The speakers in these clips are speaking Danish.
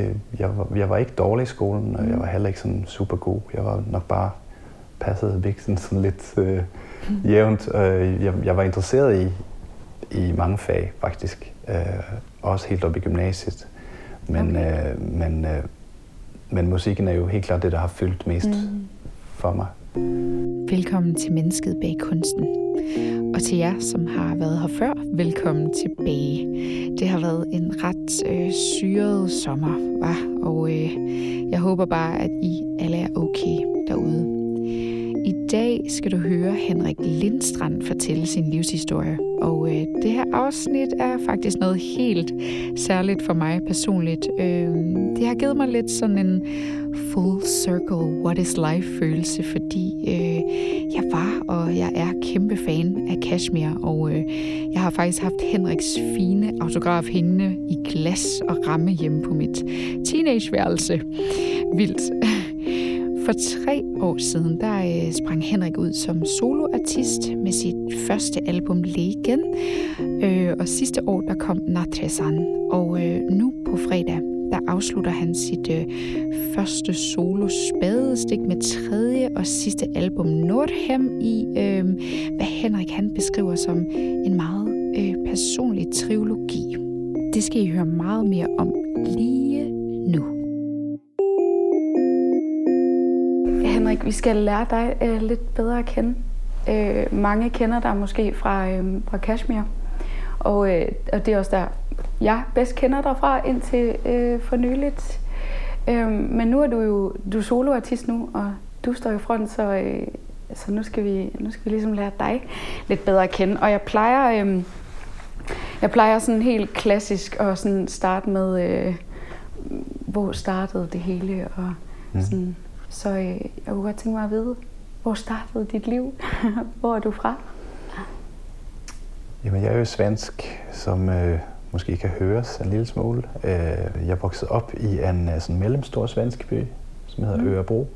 det, jeg, var, jeg var ikke dårlig i skolen, og jeg var heller ikke sådan super god. Jeg var nok bare passet væksten sådan lidt øh, jævnt. Øh, jeg, jeg var interesseret i, i mange fag, faktisk. Øh, også helt op i gymnasiet. Men, okay. øh, men, øh, men musikken er jo helt klart det, der har fyldt mest mm. for mig. Velkommen til Mennesket bag kunsten. Og til jer, som har været her før, velkommen tilbage. Det har været en ret øh, syret sommer, var? og øh, jeg håber bare, at I alle er okay derude. I dag skal du høre Henrik Lindstrand fortælle sin livshistorie. Og øh, det her afsnit er faktisk noget helt særligt for mig personligt. Øh, det har givet mig lidt sådan en full circle what is life følelse, fordi øh, jeg var og jeg er kæmpe fan af Kashmir, og øh, jeg har faktisk haft Henriks fine autograf hængende i glas og ramme hjemme på mit teenageværelse. Vildt. For tre år siden, der øh, sprang Henrik ud som soloartist med sit første album Legen. Øh, og sidste år, der kom Natresan. Og øh, nu på fredag, der afslutter han sit øh, første solo spadestik med tredje og sidste album Nordhem i, øh, hvad Henrik han beskriver som en meget øh, personlig trilogi. Det skal I høre meget mere om lige nu. Henrik, vi skal lære dig øh, lidt bedre at kende. Øh, mange kender dig måske fra, øh, fra Kashmir, og, øh, og det er også der, jeg bedst kender dig fra indtil øh, for nyligt. Øh, men nu er du jo du er soloartist nu, og du står i front, så, øh, så nu, skal vi, nu skal vi ligesom lære dig lidt bedre at kende. Og jeg plejer, øh, jeg plejer sådan helt klassisk at sådan starte med, øh, hvor startede det hele, og mm. Så øh, jeg kunne godt tænke mig at vide, hvor startede dit liv? hvor er du fra? Jamen, jeg er jo svensk, som øh, måske kan høres en lille smule. Øh, jeg voksede op i en øh, sådan mellemstor svensk by, som hedder mm. Ørebro.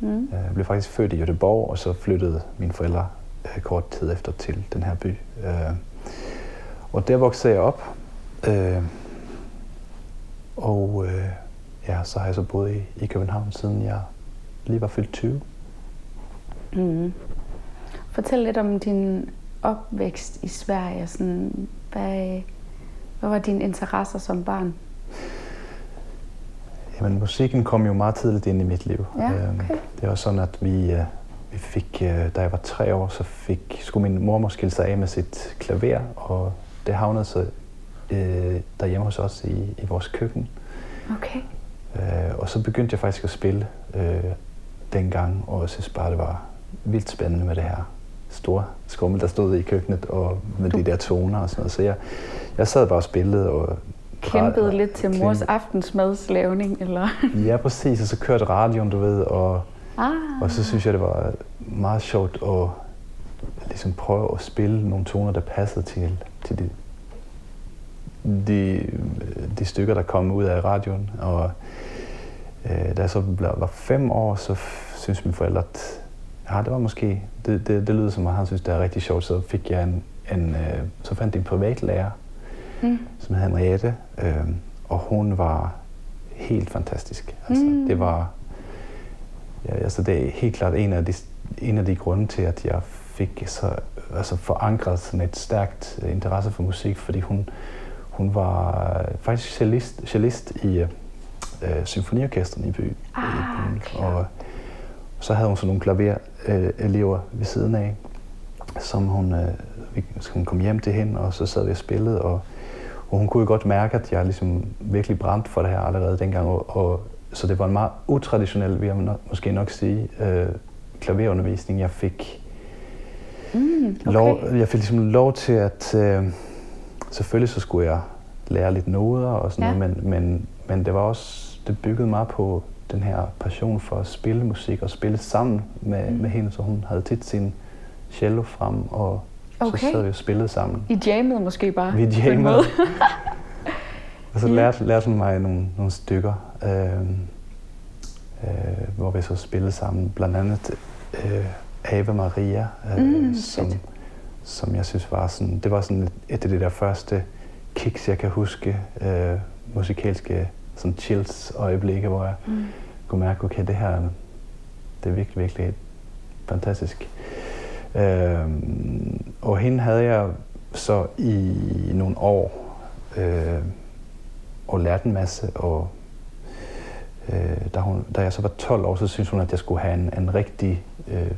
Mm. Øh, jeg blev faktisk født i Göteborg, og så flyttede mine forældre øh, kort tid efter til den her by. Øh, og der voksede jeg op. Øh, og øh, ja, så har jeg så boet i, i København, siden jeg lige var fyldt 20. Mm. Fortæl lidt om din opvækst i Sverige. Sådan, hvad, hvad var dine interesser som barn? Jamen, musikken kom jo meget tidligt ind i mit liv. Ja, øhm, okay. Det var sådan, at vi, øh, vi fik, øh, da jeg var tre år, så fik, skulle min mor skille sig af med sit klaver, og det havnede så øh, derhjemme hos os i, i vores køkken. Okay. Øh, og så begyndte jeg faktisk at spille øh, dengang, og jeg synes bare, det var vildt spændende med det her store skummel, der stod i køkkenet, og med du... de der toner og sådan noget. Så jeg, jeg sad bare og spillede og Kæmpede og, lidt til mors aftensmadslavning, eller? ja, præcis. Og så kørte radioen, du ved, og, ah. og så synes jeg, det var meget sjovt at ligesom prøve at spille nogle toner, der passede til, til de, de, de stykker, der kom ud af radioen. Og øh, da jeg så var fem år, så synes mine forældre, at ja, det var måske, det, det, det lyder som, at han synes, det er rigtig sjovt. Så fik jeg en, en øh, så fandt jeg en privatlærer, mm. som hed Henriette, øh, og hun var helt fantastisk. Altså, mm. Det var, ja, altså det er helt klart en af de, en af de grunde til, at jeg fik så, altså forankret sådan et stærkt interesse for musik, fordi hun, hun var faktisk cellist, cellist i øh, symfoniorkestret i byen. Ah, i byen. Og så havde hun så nogle klaverelever øh, ved siden af, som hun, øh, hun kom hjem til hende, og så sad vi og spillede, og, og hun kunne jo godt mærke, at jeg ligesom virkelig brændte for det her allerede dengang, og, og så det var en meget utraditionel, vil jeg nok, måske nok sige, øh, klaverundervisning, jeg fik. Mm, okay. lov, jeg fik ligesom lov til at, øh, selvfølgelig så skulle jeg lære lidt noder og sådan ja. noget, men, men, men det var også, det byggede meget på den her passion for at spille musik og spille sammen med, mm. med hende, så hun havde tit sin cello frem, og okay. så sad vi og spillede sammen. I jammede måske bare? Vi jammede. og så lærte, lærte hun mig nogle, nogle stykker, øh, øh, hvor vi så spillede sammen. Blandt andet øh, Ave Maria, øh, mm, som, som jeg synes var sådan, det var sådan et, af de der første kicks, jeg kan huske, øh, musikalske sådan chills øjeblikke, hvor jeg mm. kunne mærke, okay, det her det er virkelig, virkelig fantastisk. Øhm, og hende havde jeg så i nogle år øh, og lært en masse, og øh, da, hun, da jeg så var 12 år, så syntes hun, at jeg skulle have en, en rigtig øh,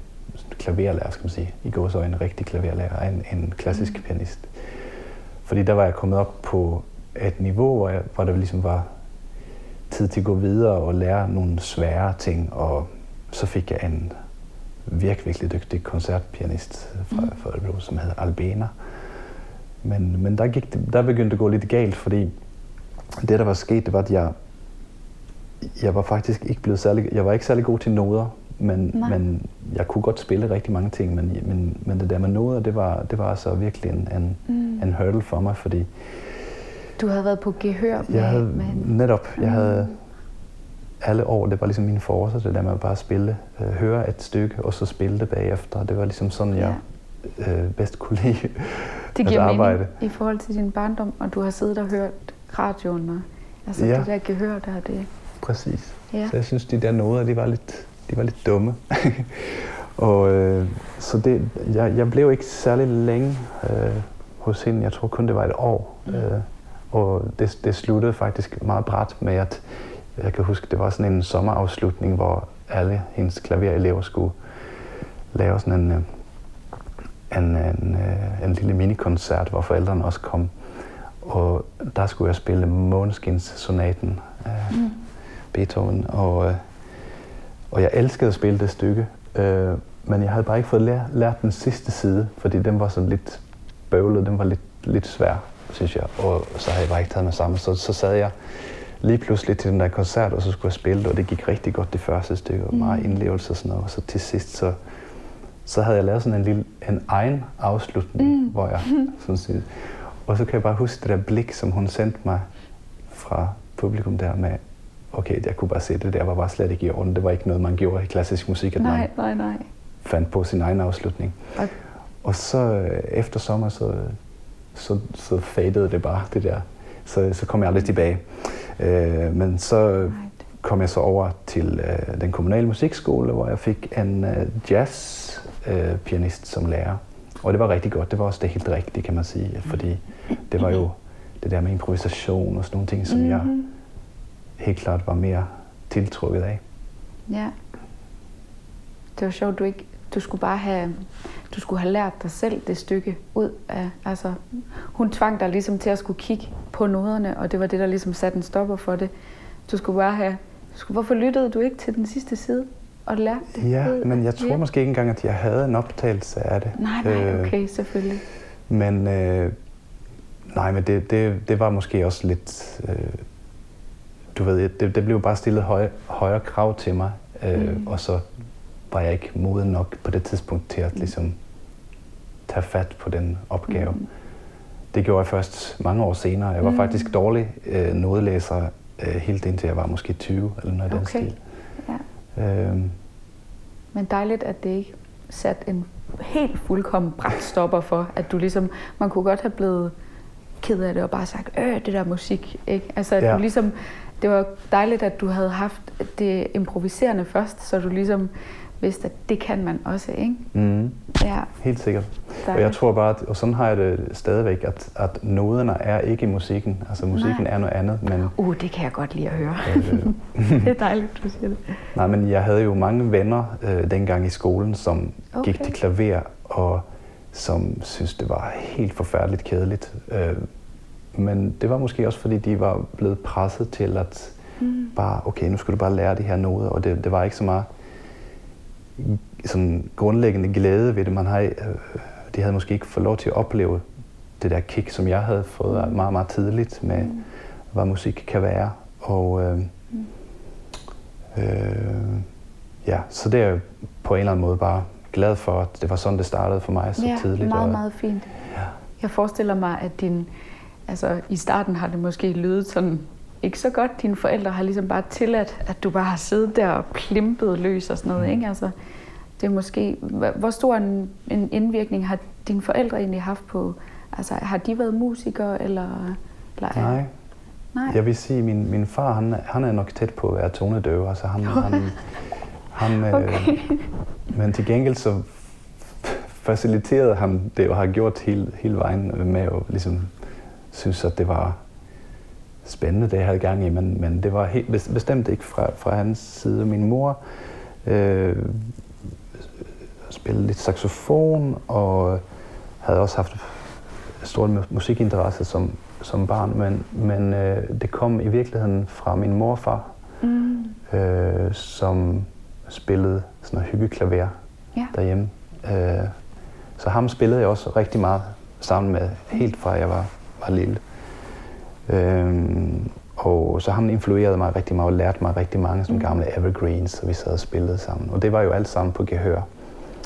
klaverlærer, skal man sige. I går så en rigtig klaverlærer, en, en klassisk mm. pianist. Fordi der var jeg kommet op på et niveau, hvor, jeg, hvor der ligesom var tid til at gå videre og lære nogle svære ting. Og så fik jeg en virkelig, virkelig dygtig koncertpianist fra, mm. fra Ørebro, som hedder Albena. Men, men der, gik det, der begyndte det at gå lidt galt, fordi det, der var sket, det var, at jeg, jeg var faktisk ikke blevet særlig, jeg var ikke særlig god til noder, men, men jeg kunne godt spille rigtig mange ting, men, men, men det der med noder, det var, det var altså virkelig en, en, mm. en hurdle for mig, fordi... Du havde været på gehør med... Jeg havde, med netop, jeg mm. havde alle år, det var ligesom min force, det der med at bare spille, øh, høre et stykke, og så spille det bagefter. Det var ligesom sådan, jeg ja. øh, bedst kunne lide Det giver arbejde. mening i forhold til din barndom, og du har siddet og hørt radioen, og altså ja. det der gehør der, det... Præcis. Ja. Så jeg synes, de der noder, de var lidt, de var lidt dumme. og øh, så det, jeg, jeg blev ikke særlig længe øh, hos hende. Jeg tror kun, det var et år. Mm. Øh, og det, det sluttede faktisk meget bræt med, at jeg kan huske, det var sådan en sommerafslutning, hvor alle hendes klaverelever skulle lave sådan en, øh, en, en, øh, en lille minikoncert, hvor forældrene også kom. Og der skulle jeg spille Måneskins-sonaten af mm. Beethoven, og, og jeg elskede at spille det stykke. Øh, men jeg havde bare ikke fået lært, lært den sidste side, fordi den var sådan lidt bøvlet, den var lidt, lidt svær, synes jeg. Og så havde jeg bare ikke taget mig sammen. Så, så sad jeg lige pludselig til den der koncert, og så skulle jeg spille det, og det gik rigtig godt det første stykke, og meget mm. indlevelse og sådan noget. Og så til sidst, så, så havde jeg lavet sådan en lille, en egen afslutning, mm. hvor jeg sådan siger, og så kan jeg bare huske det der blik, som hun sendte mig fra publikum der med, okay, jeg kunne bare se det der, var bare slet ikke i orden. Det var ikke noget, man gjorde i klassisk musik, at nej, man nej, nej. fandt på sin egen afslutning. Okay. Og så øh, efter sommer, så, så, så fadede det bare, det der. Så, så kom jeg aldrig tilbage. Øh, men så kom jeg så over til øh, den kommunale musikskole, hvor jeg fik en øh, jazzpianist øh, som lærer. Og det var rigtig godt. Det var også det helt rigtige, kan man sige. Fordi det var jo det der med improvisation og sådan nogle ting, som mm-hmm. jeg helt klart var mere tiltrukket af. Ja. Det var sjovt, du ikke du skulle bare have, du skulle have lært dig selv det stykke ud af, altså, hun tvang dig ligesom til at skulle kigge på noderne, og det var det, der ligesom satte en stopper for det. Du skulle bare have, du skulle, hvorfor lyttede du ikke til den sidste side? og lærte det? Ja, men jeg tror ja. måske ikke engang, at jeg havde en optagelse af det. Nej, nej, øh, okay, selvfølgelig. Men øh, nej, men det, det, det var måske også lidt... Øh, du ved, det, det blev bare stillet høje, højere krav til mig, øh, mm. og så var jeg ikke moden nok på det tidspunkt til at mm. ligesom tage fat på den opgave. Mm. Det gjorde jeg først mange år senere. Jeg var mm. faktisk dårlig øh, nodelæser øh, helt indtil jeg var måske 20 eller noget af okay. den stil. Ja. Øhm. Men dejligt, at det ikke sat en helt fuldkommen bræt stopper for, at du ligesom, man kunne godt have blevet ked af det og bare sagt, øh, det der musik, ikke? Altså, at ja. du ligesom, det var dejligt, at du havde haft det improviserende først, så du ligesom vidste, at det kan man også, ikke? Mm. Ja. Helt sikkert. Og jeg tror bare, at, og sådan har jeg det stadigvæk, at, at noderne er ikke musikken. Altså musikken Nej. er noget andet, men... Uh, det kan jeg godt lide at høre. Øh, det er dejligt, du siger det. Nej, men jeg havde jo mange venner øh, dengang i skolen, som okay. gik til klaver, og som synes det var helt forfærdeligt kedeligt. Øh, men det var måske også, fordi de var blevet presset til at mm. bare, okay, nu skal du bare lære de her noder, og det, det var ikke så meget sådan grundlæggende glæde ved det. Man har, øh, de havde måske ikke fået lov til at opleve det der kick, som jeg havde fået mm. meget, meget tidligt med, mm. hvad musik kan være. Og øh, mm. øh, ja, så det er jeg på en eller anden måde bare glad for, at det var sådan, det startede for mig så ja, tidligt. meget, og, meget fint. Ja. Jeg forestiller mig, at din, altså i starten har det måske lydet sådan ikke så godt. Dine forældre har ligesom bare tilladt, at du bare har siddet der og plimpet løs og sådan noget. Mm. Ikke? Altså, det er måske, hvor stor en, en indvirkning har dine forældre egentlig haft på, altså har de været musikere, eller, eller Nej, Nej. Jeg vil sige, at min, min far han, han er nok tæt på at være tonedøv. Altså han, han, han, øh, Okay. men til gengæld så faciliterede han det, og har gjort hele, hele vejen med at ligesom, synes, at det var spændende, det jeg havde gang i, men, men det var helt, bes- bestemt ikke fra, fra hans side. Min mor øh, spillede lidt saxofon, og havde også haft stor mu- musikinteresse som, som barn, men, men øh, det kom i virkeligheden fra min morfar, Mm. øh, som spillede sådan noget hyggeklaver Ja. derhjemme. Øh, så ham spillede jeg også rigtig meget sammen med, helt fra jeg var, var lille. Øhm, og så ham influerede mig rigtig meget og lærte mig rigtig mange sådan Mm. gamle evergreens, så vi sad og spillede sammen. Og det var jo alt sammen på gehør.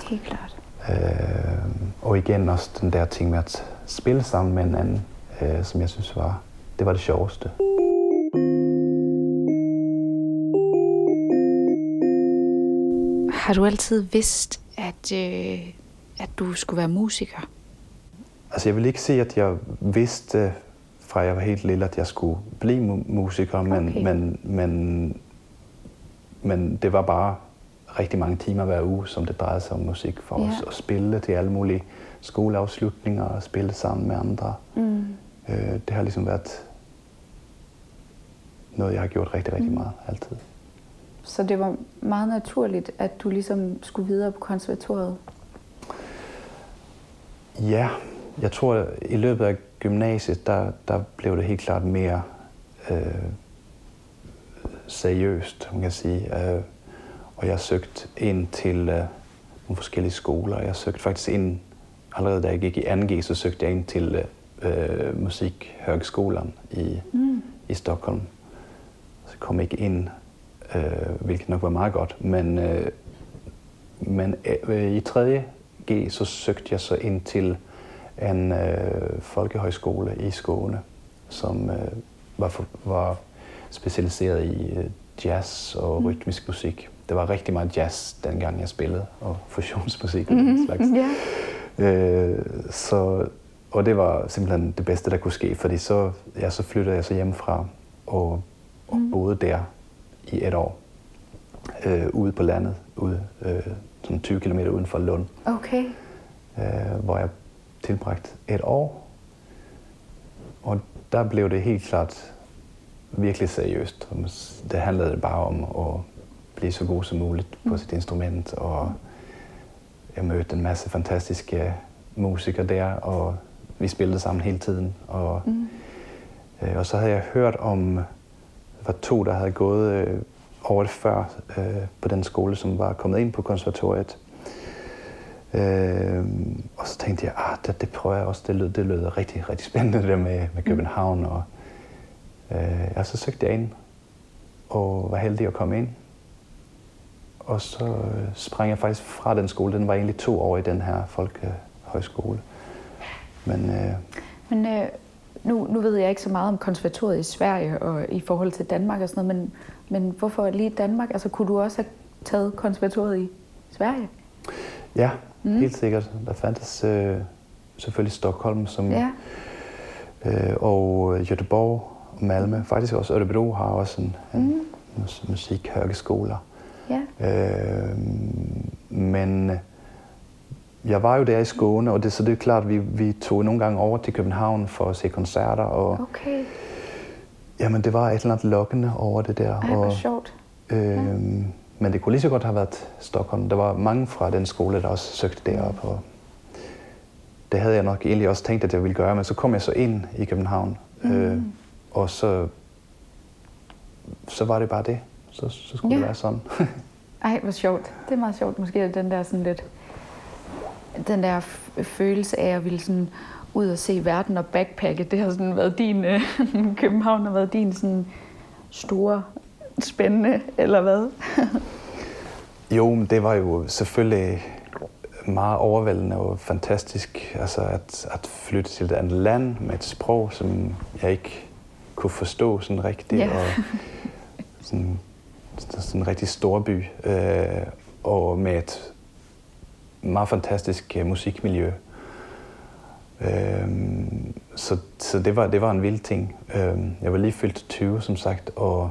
Helt klart. Øh, og igen også den der ting med at spille sammen med en anden, øh, som jeg synes var, det var det sjoveste. Har du altid vidst, at, øh, at du skulle være musiker? Altså jeg vil ikke sige, at jeg vidste fra jeg var helt lille, at jeg skulle blive mu- musiker, men, Okay. men, men, men det var bare rigtig mange timer hver uge, som det drejede sig om musik for Ja. os. At spille til alle mulige skoleafslutninger og spille sammen med andre. Mm. Øh, det har ligesom været noget, jeg har gjort rigtig, rigtig meget altid. Så det var meget naturligt, at du ligesom skulle videre på konservatoriet? Ja, jeg tror, at i løbet af gymnasiet, der, der blev det helt klart mere øh, seriøst, man kan sige. Øh, og jeg søgte ind til øh, nogle forskellige skoler. Jeg søgte faktisk ind, allerede da jeg gik i 2G, så søgte jeg ind til øh, Musikhögskolan i, Mm. i Stockholm. Så kom jeg ikke ind, øh, hvilket nok var meget godt. Men, øh, men øh, i 3. G, så søgte jeg så ind til en øh, folkehøjskole i Skåne, som øh, var, for, var specialiseret i øh, jazz og Mm. rytmisk musik. Det var rigtig meget jazz, dengang jeg spillede, og fusionsmusik og den Mm. slags. Ja. Øh, så, og det var simpelthen det bedste, der kunne ske, fordi så, ja, så flyttede jeg så hjemmefra og, og Mm. boede der i et år, øh, ude på landet, ude, øh, sådan 20 km uden for Lund, Okay. øh, hvor jeg tilbragte et år. Og der blev det helt klart virkelig seriøst. Det handlede bare om at blive så god som muligt på Mm. sit instrument, og jeg mødte en masse fantastiske musikere der, og vi spillede sammen hele tiden. Og, Mm. øh, og så havde jeg hørt om, der var to, der havde gået øh, året før øh, på den skole, som var kommet ind på konservatoriet. Øh, og så tænkte jeg, ah, det, det prøver jeg også. Det lød, det lød rigtig, rigtig spændende det der med, med København. Og, øh, og så søgte jeg ind og var heldig at komme ind. Og så øh, sprang jeg faktisk fra den skole. Den var egentlig to år i den her folkehøjskole. Men øh, Men øh, nu, nu ved jeg ikke så meget om konservatoriet i Sverige og i forhold til Danmark og sådan noget, men, men hvorfor lige Danmark? Altså kunne du også have taget konservatoriet i Sverige? ja, Mm. helt sikkert. Der fandtes øh, selvfølgelig Stockholm, som, Ja. øh, og Göteborg og Malmø. Faktisk også Örebro har også en, en Mm. mus- musikhøjskoler. Ja. Øh, men jeg var jo der i Skåne, og det, så det er klart, at vi, vi tog nogle gange over til København for at se koncerter, og Okay. jamen, det var et eller andet lokkende over det der. Ej, og, sjovt. øh, Men det kunne lige så godt have været Stockholm. Der var mange fra den skole, der også søgte derop, og det havde jeg nok egentlig også tænkt, at jeg ville gøre, men så kom jeg så ind i København, øh, Mm. og så, så var det bare det. Så, så skulle Ja. det være sådan. Ej, hvor sjovt. Det er meget sjovt. Måske den der sådan lidt... Den der følelse af at ville sådan ud og se verden og backpacke, det har sådan været din... Øh, København har været din sådan store, spændende, eller hvad? Jo, men det var jo selvfølgelig meget overvældende og fantastisk altså at, at flytte til et andet land med et sprog, som jeg ikke kunne forstå sådan rigtigt. Ja. Og sådan, sådan en rigtig stor by. Øh, og med et meget fantastisk øh, musikmiljø. Øh, så, så det, var, det var en vild ting. Øhm, jeg var lige fyldt 20, som sagt, og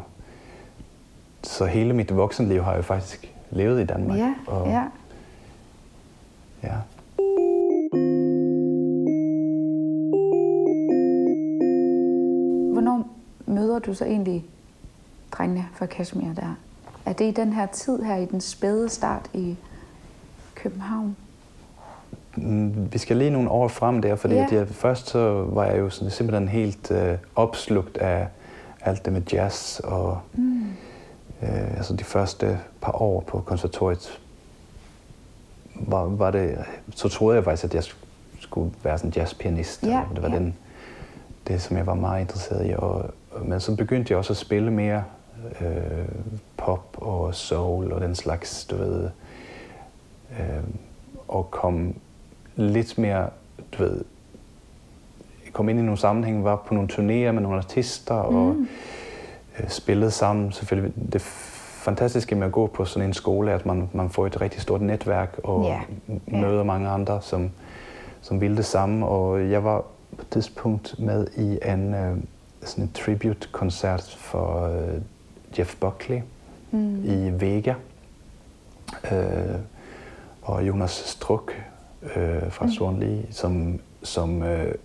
så hele mit voksenliv har jeg faktisk levet i Danmark. Ja, og, ja. ja. Hvornår møder du så egentlig drengene fra Kashmir der? Er det i den her tid her, i den spæde start i København? Mm, Vi skal lige nogle år frem der, fordi yeah. jeg, først så var jeg jo sådan, simpelthen helt øh, opslugt af alt det med jazz, og Mm. Øh, altså de første par år på konservatoriet, var, var det, så troede jeg faktisk, at jeg skulle være sådan jazzpianist. Ja, og det var ja. den, det, som jeg var meget interesseret i. Og, men så begyndte jeg også at spille mere øh, pop og soul og den slags, du ved, øh, og kom lidt mere, du ved, kom ind i nogle sammenhænge, var på nogle turnéer med nogle artister og Mm. øh, spillede sammen. Selvfølgelig det fantastiske med at gå på sådan en skole at man, man får et rigtig stort netværk og ja. møder mange andre, som, som ville det samme. Og jeg var på et tidspunkt med i en øh, sådan en tribute-koncert for øh, Jeff Buckley Mm. i Vega. Øh, og Jonas Struk øh, fra Mm. Swanli, som, som øh,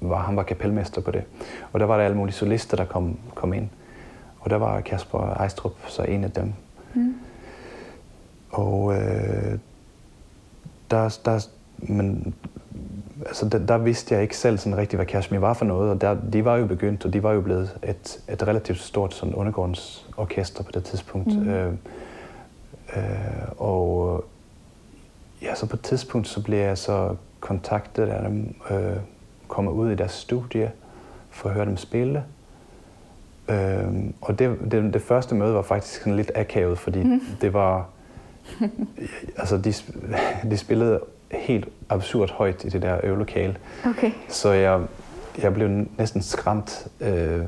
var, han var kapelmester på det. Og der var der alle mulige solister, der kom, kom ind. Og der var Kasper Ejstrup så en af dem. Mm. Og øh, der, der, men, altså, der, der vidste jeg ikke selv sådan rigtigt, hvad Kashmir var for noget. Og der, de var jo begyndt, og de var jo blevet et, et relativt stort sådan undergrundsorkester på det tidspunkt. Mhm. Øh, øh, og ja, så på et tidspunkt, så blev jeg så kontaktet af dem, øh, kommer ud i deres studie for at høre dem spille. Øh, og det, det, det første møde var faktisk sådan lidt akavet, fordi Mhm. det var... altså, de, de spillede helt absurd højt i det der øvelokale. Okay. Så jeg, jeg blev næsten skræmt. Øh,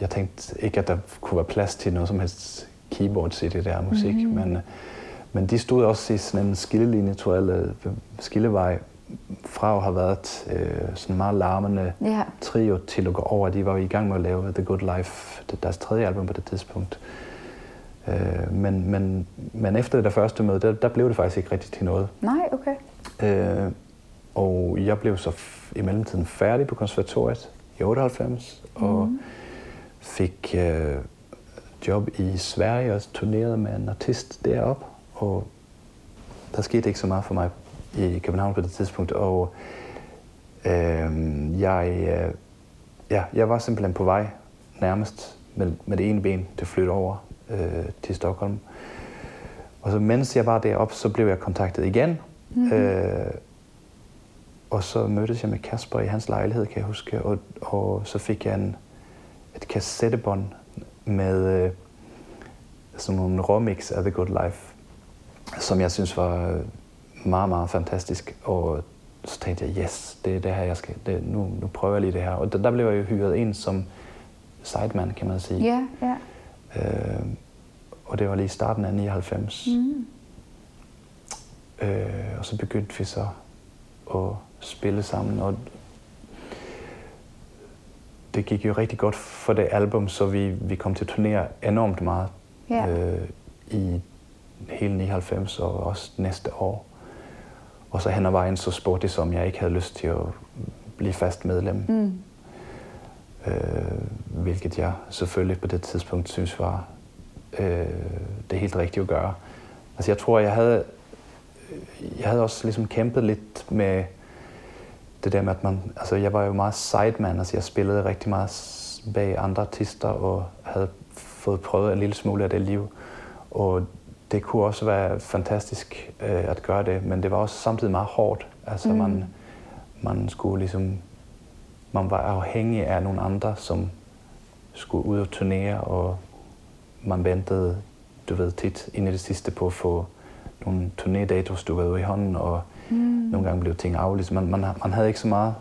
jeg tænkte ikke, at der kunne være plads til noget som helst keyboards i det der musik. Mm-hmm. Men, øh, men de stod også i sådan en skillelinje, tror jeg, eller skillevej fra at have været øh, sådan meget larmende Ja. trio til at gå over. De var jo i gang med at lave The Good Life, deres tredje album på det tidspunkt. Øh, men, men, men efter det der første møde, der, der blev det faktisk ikke rigtigt til noget. Nej, okay. Øh, og jeg blev så i mellemtiden færdig på konservatoriet i 98, og Mhm. fik øh, job i Sverige og turnerede med en artist deroppe. Og der skete ikke så meget for mig i København på det tidspunkt, og øh, jeg, øh, ja, jeg var simpelthen på vej nærmest med, med det ene ben til at flytte over øh, til Stockholm. Og så mens jeg var deroppe, så blev jeg kontaktet igen. Mm-hmm. Øh, og så mødtes jeg med Kasper i hans lejlighed, kan jeg huske, og, og så fik jeg en, et kassettebånd med øh, sådan nogle remix af The Good Life, som jeg synes var øh, meget, meget fantastisk. Og så tænkte jeg, yes, det er det her, jeg skal, det, nu, nu prøver jeg lige det her. Og der, der blev jeg jo hyret ind som sideman, kan man sige. Ja, ja. Øh, og det var lige starten af 99. Mm. Øh, og så begyndte vi så at spille sammen, og det gik jo rigtig godt for det album, så vi, vi kom til at turnere enormt meget Ja. øh, i hele 99 og også næste år. Og så hen ad vejen så spurgte de, som jeg ikke havde lyst til at blive fast medlem, Mm. øh, hvilket jeg selvfølgelig på det tidspunkt synes var øh, det helt rigtige at gøre. Altså jeg tror, jeg havde, jeg havde også ligesom kæmpet lidt med det der med, at man, altså jeg var jo meget sideman, altså jeg spillede rigtig meget bag andre artister og havde fået prøvet en lille smule af det liv. Og det kunne også være fantastisk øh, at gøre det, men det var også samtidig meget hårdt. Altså Mm. man, man skulle ligesom, man var afhængig af nogle andre, som skulle ud og turnere, og man ventede, du ved, tit ind i det sidste på at få nogle turnédatos, du ved, i hånden, og Mm. nogle gange blev ting aflyst. Man, man, man havde ikke så meget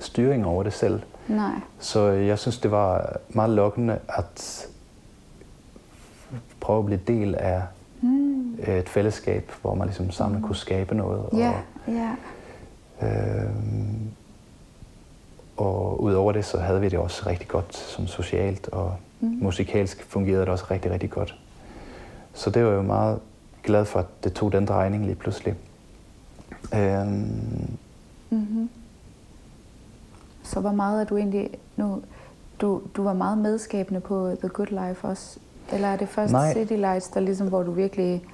styring over det selv. Nej. Så jeg synes, det var meget lokkende at prøve at blive del af Mm. et fællesskab, hvor man ligesom sammen kunne skabe noget. Ja, Og, ja. øhm, og udover det, så havde vi det også rigtig godt som socialt, og mm. musikalsk fungerede det også rigtig, rigtig godt. Så det var jo meget glad for, at det tog den drejning lige pludselig. Øhm. Mm-hmm. Så hvor meget er du egentlig nu... Du, du var meget medskabende på The Good Life også, eller er det først Nej. City Lights, der ligesom, hvor du virkelig...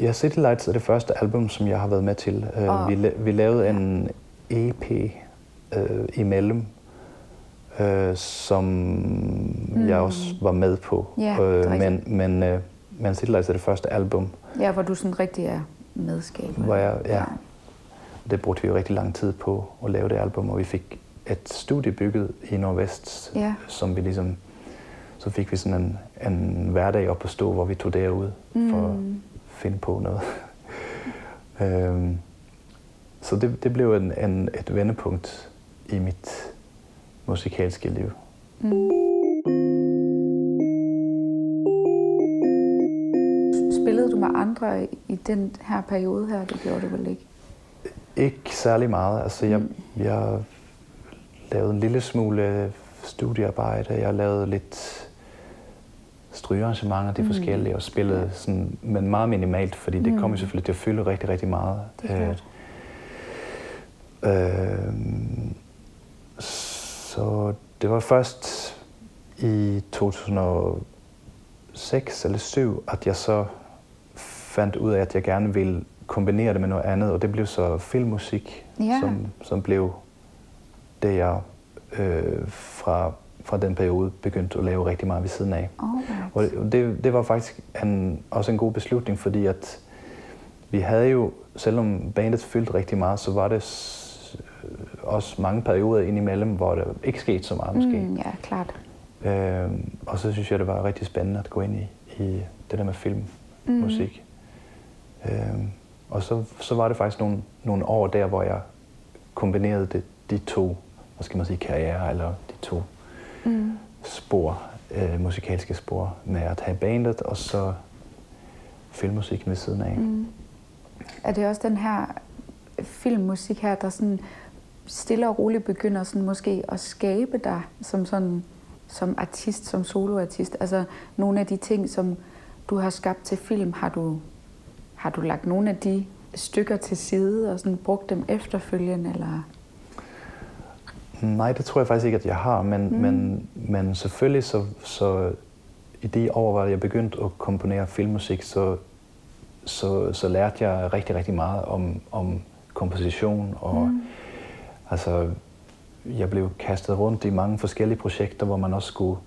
Ja, City Lights er det første album, som jeg har været med til. Oh. Vi, vi lavede en EP øh, imellem, øh, som mm. jeg også var med på. Ja, øh, men men, øh, men City Lights er det første album. Ja, hvor du sådan rigtig er medskaber. Hvor jeg, ja. ja. Det brugte vi jo rigtig lang tid på at lave det album, og vi fik et studie bygget i Nordvest, ja. som vi ligesom så fik vi sådan en, en hverdag op på stå, hvor vi tog derud mm. for at finde på noget. øhm, så det, det blev en, en, et vendepunkt i mit musikalske liv. Mm. Spillede du med andre i den her periode her? Det gjorde du vel ikke? Ikke særlig meget. Altså, jeg, mm. jeg lavede en lille smule studiearbejde. Jeg lavede lidt strygearrangementer, de mm. forskellige, og spillede sådan, men meget minimalt, fordi det mm. kom jo selvfølgelig til at fylde rigtig, rigtig meget. Det er øh, øh, så det var først i 2006 eller 7, at jeg så fandt ud af, at jeg gerne ville kombinere det med noget andet, og det blev så filmmusik, ja. som, som blev det, jeg øh, fra fra den periode begyndte at lave rigtig meget ved siden af. Alright. Og det, det var faktisk en, også en god beslutning, fordi at vi havde jo, selvom bandet fyldte rigtig meget, så var det også mange perioder indimellem, hvor der ikke skete så meget måske. Mm, ja, klart. Øhm, og så synes jeg, det var rigtig spændende at gå ind i, i det der med filmmusik. Mm. Øhm, og så, så var det faktisk nogle, nogle år der, hvor jeg kombinerede det, de to, hvad skal man sige, karriere, eller de to mm. spor, øh, musikalske spor, med at have bandet og så filmmusikken ved siden af. Mm. Er det også den her filmmusik her, der sådan stille og roligt begynder sådan måske at skabe dig som sådan som artist, som soloartist? Altså nogle af de ting, som du har skabt til film, har du, har du lagt nogle af de stykker til side og sådan brugt dem efterfølgende, eller? Nej, det tror jeg faktisk ikke, at jeg har, men, mm. men, men selvfølgelig så, så i de år, hvor jeg begyndte at komponere filmmusik, så, så, så lærte jeg rigtig, rigtig meget om, om komposition. Og, mm. altså, jeg blev kastet rundt i mange forskellige projekter, hvor man også skulle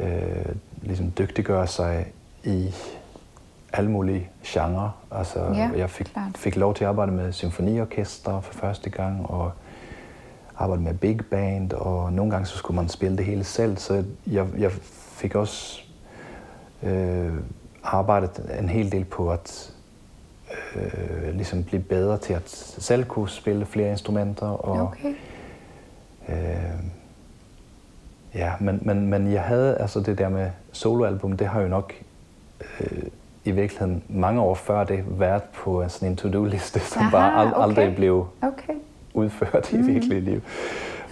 øh, ligesom dygtiggøre sig i alle mulige genrer. Altså, ja, jeg fik, fik lov til at arbejde med symfoniorkester for første gang, og arbejde med big band, og nogle gange så skulle man spille det hele selv, så jeg, jeg fik også øh, arbejdet en hel del på at øh, ligesom blive bedre til at selv kunne spille flere instrumenter. Og, okay. øh, ja, men, men, men jeg havde altså det der med soloalbum, det har jo nok øh, i virkeligheden mange år før det været på sådan en to-do-liste, som Aha, bare ald- aldrig okay. blev okay udført i mm. virkelige liv.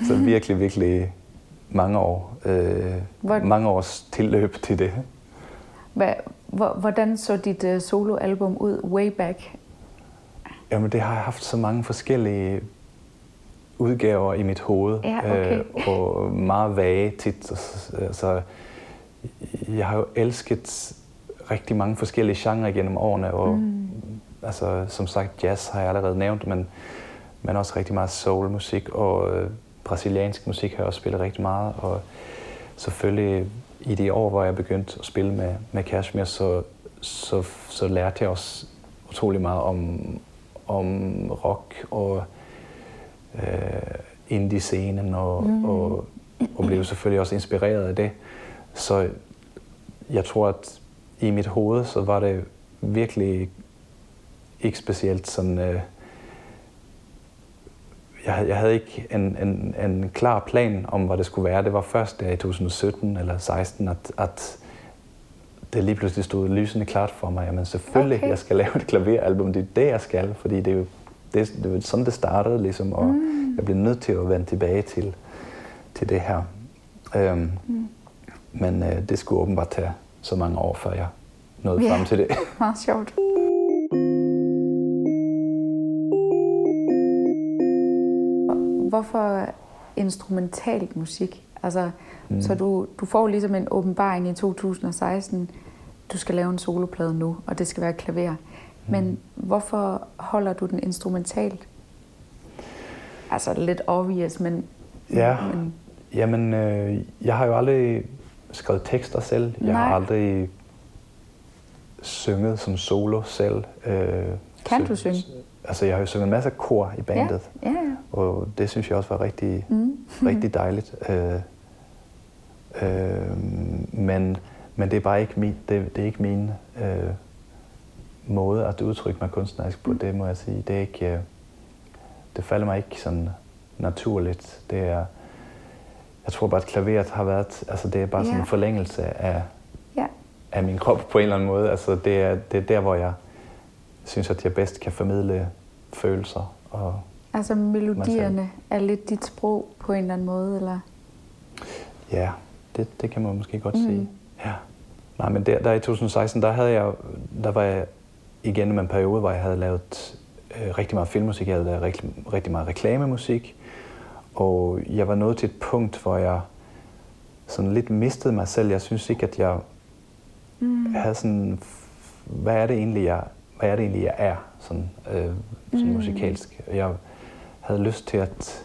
Så virkelig, virkelig mange år. Øh, Hvor... Mange års tilløb til det. Hva, hvordan så dit uh, soloalbum ud way back? Jamen, det har jeg haft så mange forskellige udgaver i mit hoved. Ja, okay. øh, og meget vage tit. Altså, jeg har jo elsket rigtig mange forskellige genrer gennem årene. Og, mm. altså, som sagt, jazz har jeg allerede nævnt, men men også rigtig meget soulmusik, og øh, brasiliansk musik har jeg også spillet rigtig meget. Og selvfølgelig i de år, hvor jeg begyndte at spille med, med Kashmir, så, så, så lærte jeg også utrolig meget om, om rock og øh, indie-scenen, og, mm. og, og blev selvfølgelig også inspireret af det. Så jeg tror, at i mit hoved, så var det virkelig ikke specielt sådan... Øh, jeg, jeg havde ikke en, en, en klar plan om, hvad det skulle være. Det var først der i 2017 eller 16, at, at det lige pludselig stod lysende klart for mig, jamen selvfølgelig, okay. jeg skal lave et klaveralbum, det er det, jeg skal, fordi det er jo det, det er sådan, det startede, ligesom, og mm. jeg blev nødt til at vende tilbage til til det her. Øhm, mm. Men øh, det skulle åbenbart tage så mange år, før jeg nåede Ja. frem til det. Meget sjovt. Hvorfor instrumental musik? Altså, mm. Så du, du får ligesom en åbenbaring i 2016, du skal lave en soloplade nu, og det skal være klaver. Men hvorfor holder du den instrumentalt? Altså lidt obvious, men... Ja, men jamen, øh, jeg har jo aldrig skrevet tekster selv. Jeg Nej. har aldrig synget som solo selv. Øh, Kan du synge? Altså, jeg har jo sunget en masse kor i bandet. Ja, ja, ja. Og det synes jeg også var rigtig, Mm. rigtig dejligt. Øh, øh, men, men det er bare ikke min, det, det er ikke min øh, måde at udtrykke mig kunstnerisk på, det må jeg sige. Det, er ikke, øh, det falder mig ikke sådan naturligt. Det er, jeg tror bare, at klaveret har været, altså det er bare sådan Ja. en forlængelse af, ja. af min krop på en eller anden måde. Altså det er, det er der, hvor jeg synes, at jeg bedst kan formidle følelser og Altså melodierne er lidt dit sprog på en eller anden måde, eller? Ja, det, det kan man måske godt Mm. sige. Ja. Nej, men der, der i 2016, der havde jeg, der var jeg igennem en periode, hvor jeg havde lavet øh, rigtig meget filmmusik, jeg havde lavet rigtig, rigtig meget reklamemusik, og jeg var nået til et punkt, hvor jeg sådan lidt mistede mig selv. Jeg synes ikke, at jeg Mm. havde sådan, hvad er det egentlig, jeg, hvad er det egentlig, jeg er, sådan, øh, sådan Mm. musikalsk. Jeg havde lyst til at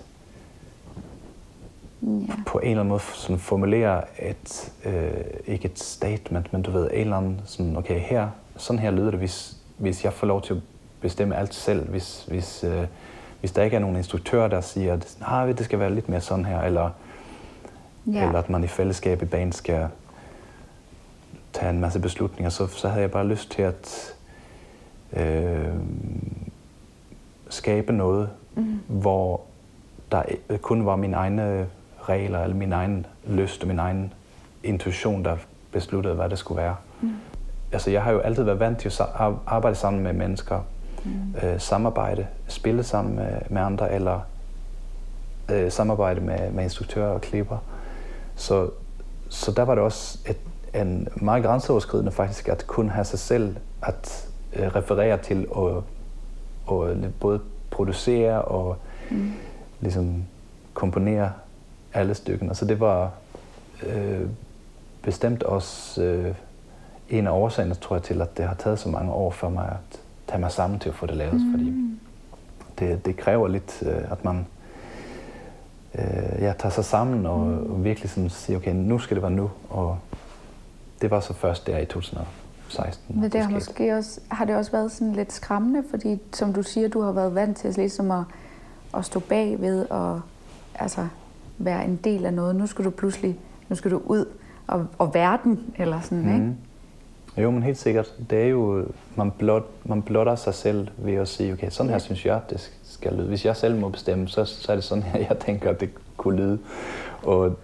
Ja. på en eller anden måde sådan formulere et, øh, ikke et statement, men du ved, en eller anden sådan, okay, her, sådan her lyder det, hvis, hvis jeg får lov til at bestemme alt selv, hvis, hvis, øh, hvis der ikke er nogen instruktør, der siger, at nah, det skal være lidt mere sådan her, eller, ja. eller at man i fællesskab i banen skal tage en masse beslutninger, så, så havde jeg bare lyst til at øh, skabe noget, Mm. hvor der kun var mine egne regler, eller min egen lyst og min egen intuition, der besluttede, hvad det skulle være. Mm. Altså, jeg har jo altid været vant til at arbejde sammen med mennesker, Mm. øh, samarbejde, spille sammen med, med andre, eller øh, samarbejde med, med instruktører og klipper. Så, så der var det også et, en meget grænseoverskridende faktisk, at kun have sig selv at øh, referere til og, og både producere og Mm. ligesom komponere alle stykkerne. Så det var øh, bestemt også øh, en af årsagerne, tror jeg, til, at det har taget så mange år for mig at tage mig sammen til at få det lavet, mm. fordi det, det kræver lidt, øh, at man øh, ja, tager sig sammen og, Mm. og virkelig sådan siger, okay, nu skal det være nu, og det var så først der i 2016. Men det har måske også, har det også været sådan lidt skræmmende, fordi som du siger, du har været vant til ligesom at, at stå bagved og altså, være en del af noget. Nu skal du pludselig nu skal du ud og, og verden, eller sådan, mm. ikke? Mhm. Jo, men helt sikkert. Det er jo, man, blot, man blotter sig selv ved at sige, okay, sådan her Ja. synes jeg, det skal lyde. Hvis jeg selv må bestemme, så, så er det sådan her, jeg tænker, at det kunne lyde. Og,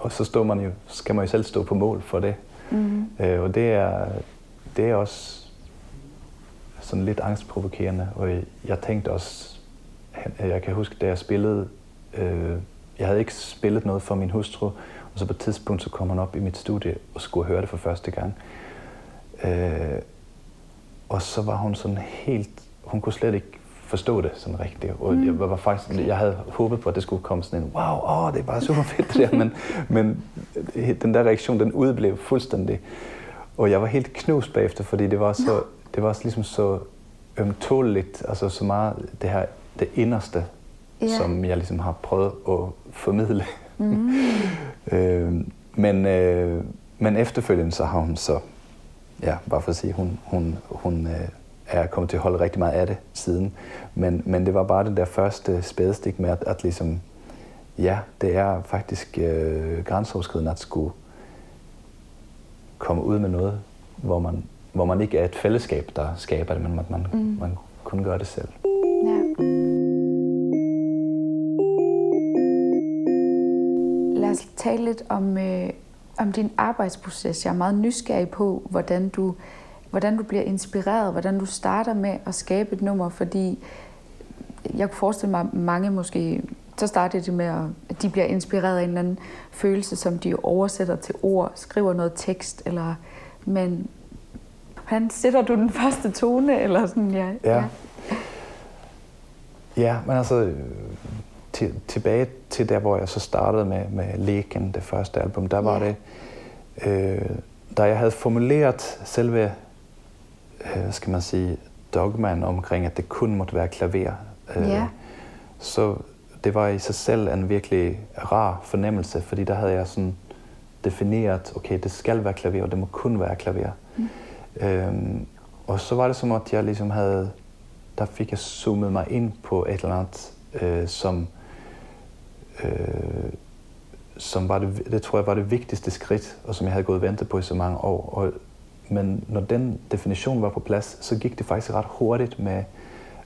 og så står man jo, skal man jo selv stå på mål for det. Mm. Øh, og det er, det er også sådan lidt angstprovokerende. Og jeg tænkte også, jeg kan huske, da jeg spillede, øh, jeg havde ikke spillet noget for min hustru, og så på et tidspunkt, så kom hun op i mit studie og skulle høre det for første gang. Øh, og så var hun sådan helt, hun kunne slet ikke forstå det sådan rigtigt. Og Mm. jeg var faktisk, jeg havde håbet på, at det skulle komme sådan en, wow, åh, det er bare super fedt det der, men, men den der reaktion, den udeblev fuldstændig. Og jeg var helt knust bagefter, fordi det var så, det var ligesom så ømtåligt, altså så meget det her, det inderste, Ja. som jeg ligesom har prøvet at formidle. Mm. Øh, men, øh, men efterfølgende så har hun så, ja, bare for at sige, hun, hun, hun øh, er kommet til at holde rigtig meget af det siden. Men, men det var bare det der første spædestik med, at, at ligesom, ja, det er faktisk øh, grænseoverskridende at skulle komme ud med noget, hvor man, hvor man ikke er et fællesskab, der skaber det, men man, Mm. mm. man kun gør det selv. Ja. Lad os tale lidt om, øh, om din arbejdsproces. Jeg er meget nysgerrig på, hvordan du, hvordan du bliver inspireret, hvordan du starter med at skabe et nummer, fordi jeg kunne forestille mig, at mange måske så starter det med, at de bliver inspireret af en eller anden følelse, som de oversætter til ord, skriver noget tekst, eller men hvordan sætter du den første tone, eller sådan, ja. Ja, ja. ja men altså, til, tilbage til der, hvor jeg så startede med, med Leken, det første album, der var ja. det, øh, da jeg havde formuleret selve, øh, skal man sige, dogman omkring, at det kun måtte være klaver, øh, ja. så det var i sig selv en virkelig rar fornemmelse, fordi der havde jeg sådan defineret, okay, det skal være klaver, og det må kun være klaver. Mm. Øhm, og så var det som at jeg ligesom havde, der fik jeg zoomet mig ind på et eller andet, øh, som, øh, som var det, det tror jeg var det vigtigste skridt, og som jeg havde gået og ventet på i så mange år. Og, men når den definition var på plads, så gik det faktisk ret hurtigt med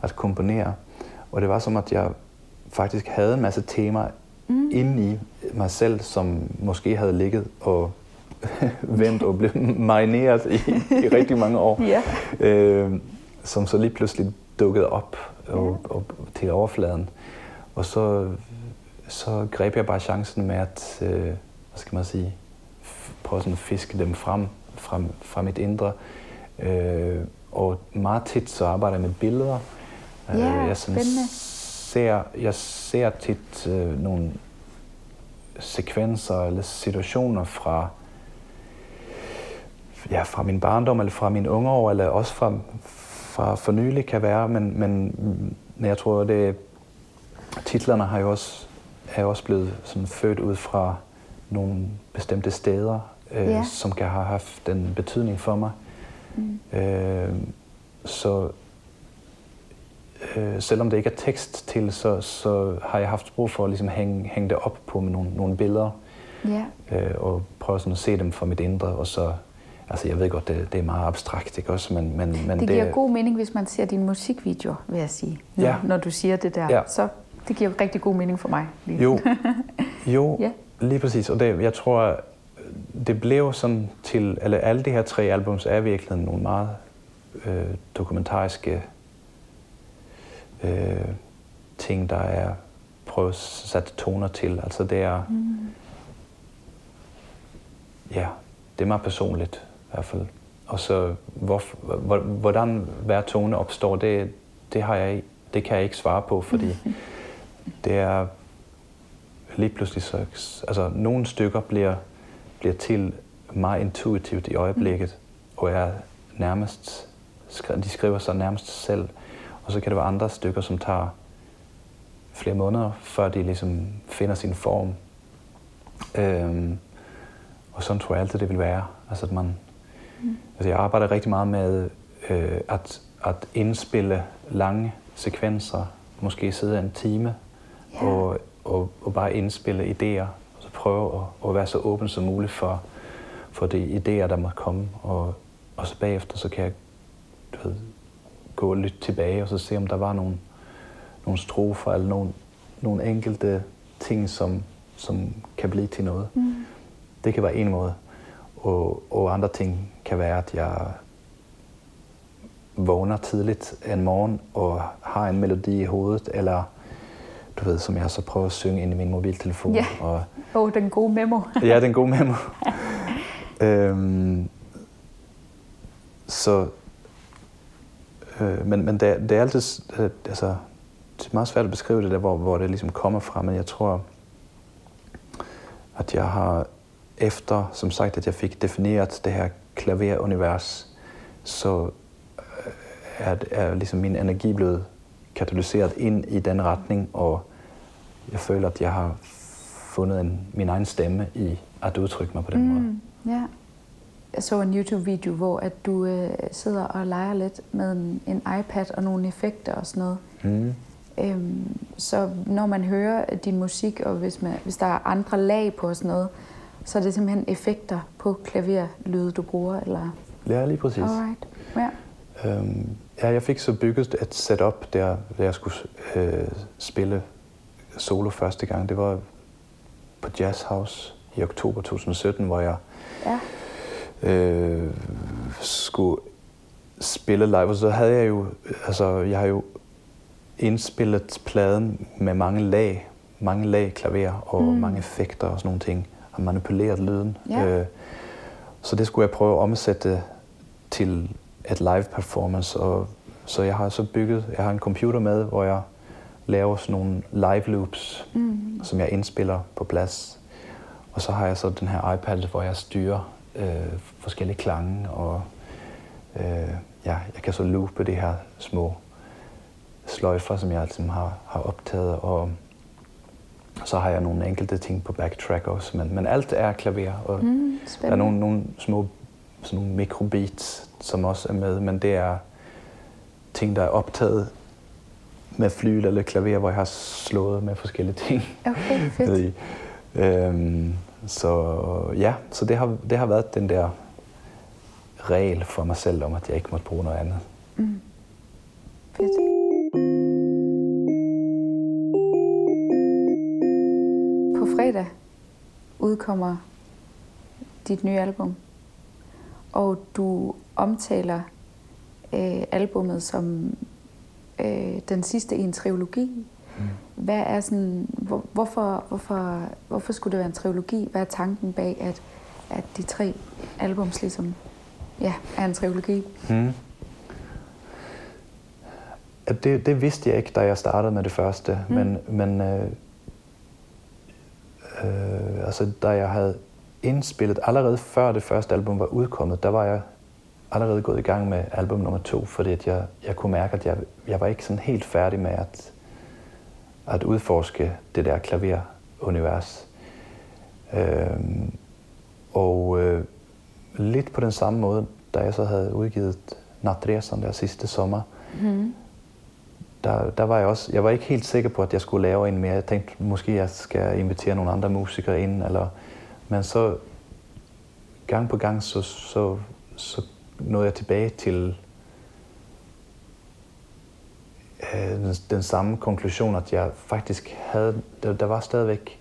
at komponere. Og det var som at jeg faktisk havde en masse temaer mm. inde i mig selv, som måske havde ligget og vendt og blevet marineret i, i rigtig mange år. ja. øh, som så lige pludselig dukkede op og, og, til overfladen. Og så, så greb jeg bare chancen med at, øh, hvad skal man sige, prøve sådan at fiske dem frem fra, fra mit indre. Øh, og meget tit så arbejder jeg med billeder. Ja, øh, jeg sådan ser, jeg ser tit øh, nogle sekvenser eller situationer fra ja, fra min barndom eller fra mine unge år, eller også fra, fra for nylig kan være, men, men, jeg tror, det titlerne har jo også, er også blevet sådan født ud fra nogle bestemte steder, øh, ja. som kan have haft en betydning for mig. Mm. Øh, så øh, selvom det ikke er tekst til, så, så har jeg haft brug for at ligesom hænge, hænge det op på med nogle, nogle billeder. Ja. Øh, og prøve sådan at se dem fra mit indre, og så Altså, jeg ved godt, det, det er meget abstrakt, ikke også? Men, men, men det giver det, god mening, hvis man ser din musikvideo, vil jeg sige, når, ja. når du siger det der. Ja. Så det giver rigtig god mening for mig. Lige. Jo, jo ja. lige præcis. Og det, jeg tror, det blev sådan til, eller alle de her tre albums er virkelig nogle meget øh, dokumentariske øh, ting, der er prøvet at sætte toner til. Altså det er, mm. ja, det er meget personligt i hvert fald. Og så hvor, hvordan hver tone opstår, det, det, har jeg, det kan jeg ikke svare på, fordi det er lige pludselig så... Altså, nogle stykker bliver, bliver til meget intuitivt i øjeblikket, og er nærmest, de skriver sig nærmest selv. Og så kan det være andre stykker, som tager flere måneder, før de ligesom finder sin form. Øhm, og sådan tror jeg altid, det vil være. Altså, at man, mm. altså jeg arbejder rigtig meget med øh, at, at indspille lange sekvenser, måske sidde en time yeah. og, og, og bare indspille idéer, og så prøve at, at være så åben som muligt for, for de idéer, der må komme. Og, og så bagefter, så kan jeg du ved, gå lytte tilbage, og så se, om der var nogle, nogle strofer eller nogle, nogle enkelte ting, som, som kan blive til noget. Mm. Det kan være en måde. Og, og andre ting kan være, at jeg vågner tidligt en morgen og har en melodi i hovedet, eller du ved, som jeg så prøver at synge ind i min mobiltelefon. Ja, og, oh, den gode memo. ja, den gode memo. øhm, så, øh, men, men det, det er altid, øh, altså, det er meget svært at beskrive det der, hvor, hvor det ligesom kommer fra, men jeg tror, at jeg har efter, som sagt, at jeg fik defineret det her klaverunivers, så øh, er, er ligesom min energi blevet katalyseret ind i den retning, og jeg føler, at jeg har fundet en, min egen stemme i at udtrykke mig på den mm, måde. Ja. Jeg så en YouTube-video, hvor at du øh, sidder og leger lidt med en, en iPad og nogle effekter og sådan noget. Mm. Øhm, så når man hører din musik, og hvis, man, hvis der er andre lag på og sådan noget, så er det simpelthen effekter på klaverlyde, du bruger? Eller? Ja, lige præcis. Alright. Ja. Øhm, ja, jeg fik så bygget et setup, der, der jeg skulle øh, spille solo første gang. Det var på Jazz House i oktober 2017, hvor jeg ja. Øh, skulle spille live. Og så havde jeg jo, altså jeg har jo indspillet pladen med mange lag mange lag klaver og mm. mange effekter og sådan nogle ting. Har manipuleret lyden. Ja. Øh, så det skulle jeg prøve at omsætte til et live performance. Og, så jeg har så bygget, jeg har en computer med, hvor jeg laver sådan nogle live loops, mm. som jeg indspiller på plads. Og så har jeg så den her iPad, hvor jeg styrer øh, forskellige klange, og øh, ja, jeg kan så loope de her små sløjfer, som jeg ligesom har, har optaget, og så har jeg nogle enkelte ting på backtrack også, men, men alt er klaver, og mm, der er nogle, nogle små sådan nogle mikrobeats, som også er med, men det er ting, der er optaget med flyl eller klaver, hvor jeg har slået med forskellige ting. Okay, fedt. øhm, så ja, så det har, det har været den der regel for mig selv om, at jeg ikke måtte bruge noget andet. Mm. Fedt. På fredag udkommer dit nye album, og du omtaler øh, albummet som øh, den sidste i en trilogi. Hvad er sådan, hvor, hvorfor, hvorfor, hvorfor skulle det være en trilogi? Hvad er tanken bag, at, at de tre albums ligesom ja, er en trilogi? Mm. Det, det vidste jeg ikke, da jeg startede med det første, mm. men, men øh, øh, altså, da jeg havde indspillet, allerede før det første album var udkommet, der var jeg allerede gået i gang med album nummer to, fordi at jeg, jeg kunne mærke, at jeg, jeg var ikke sådan helt færdig med at, at udforske det der klaverunivers. Øhm, og øh, lidt på den samme måde, da jeg så havde udgivet Natresan der sidste sommer, mm. der, der var jeg også, jeg var ikke helt sikker på, at jeg skulle lave en mere. Jeg tænkte, måske jeg skal invitere nogle andre musikere ind, eller, men så gang på gang, så, så, så nåede jeg tilbage til øh, den, den samme konklusion, at jeg faktisk havde, der, der var stadigvæk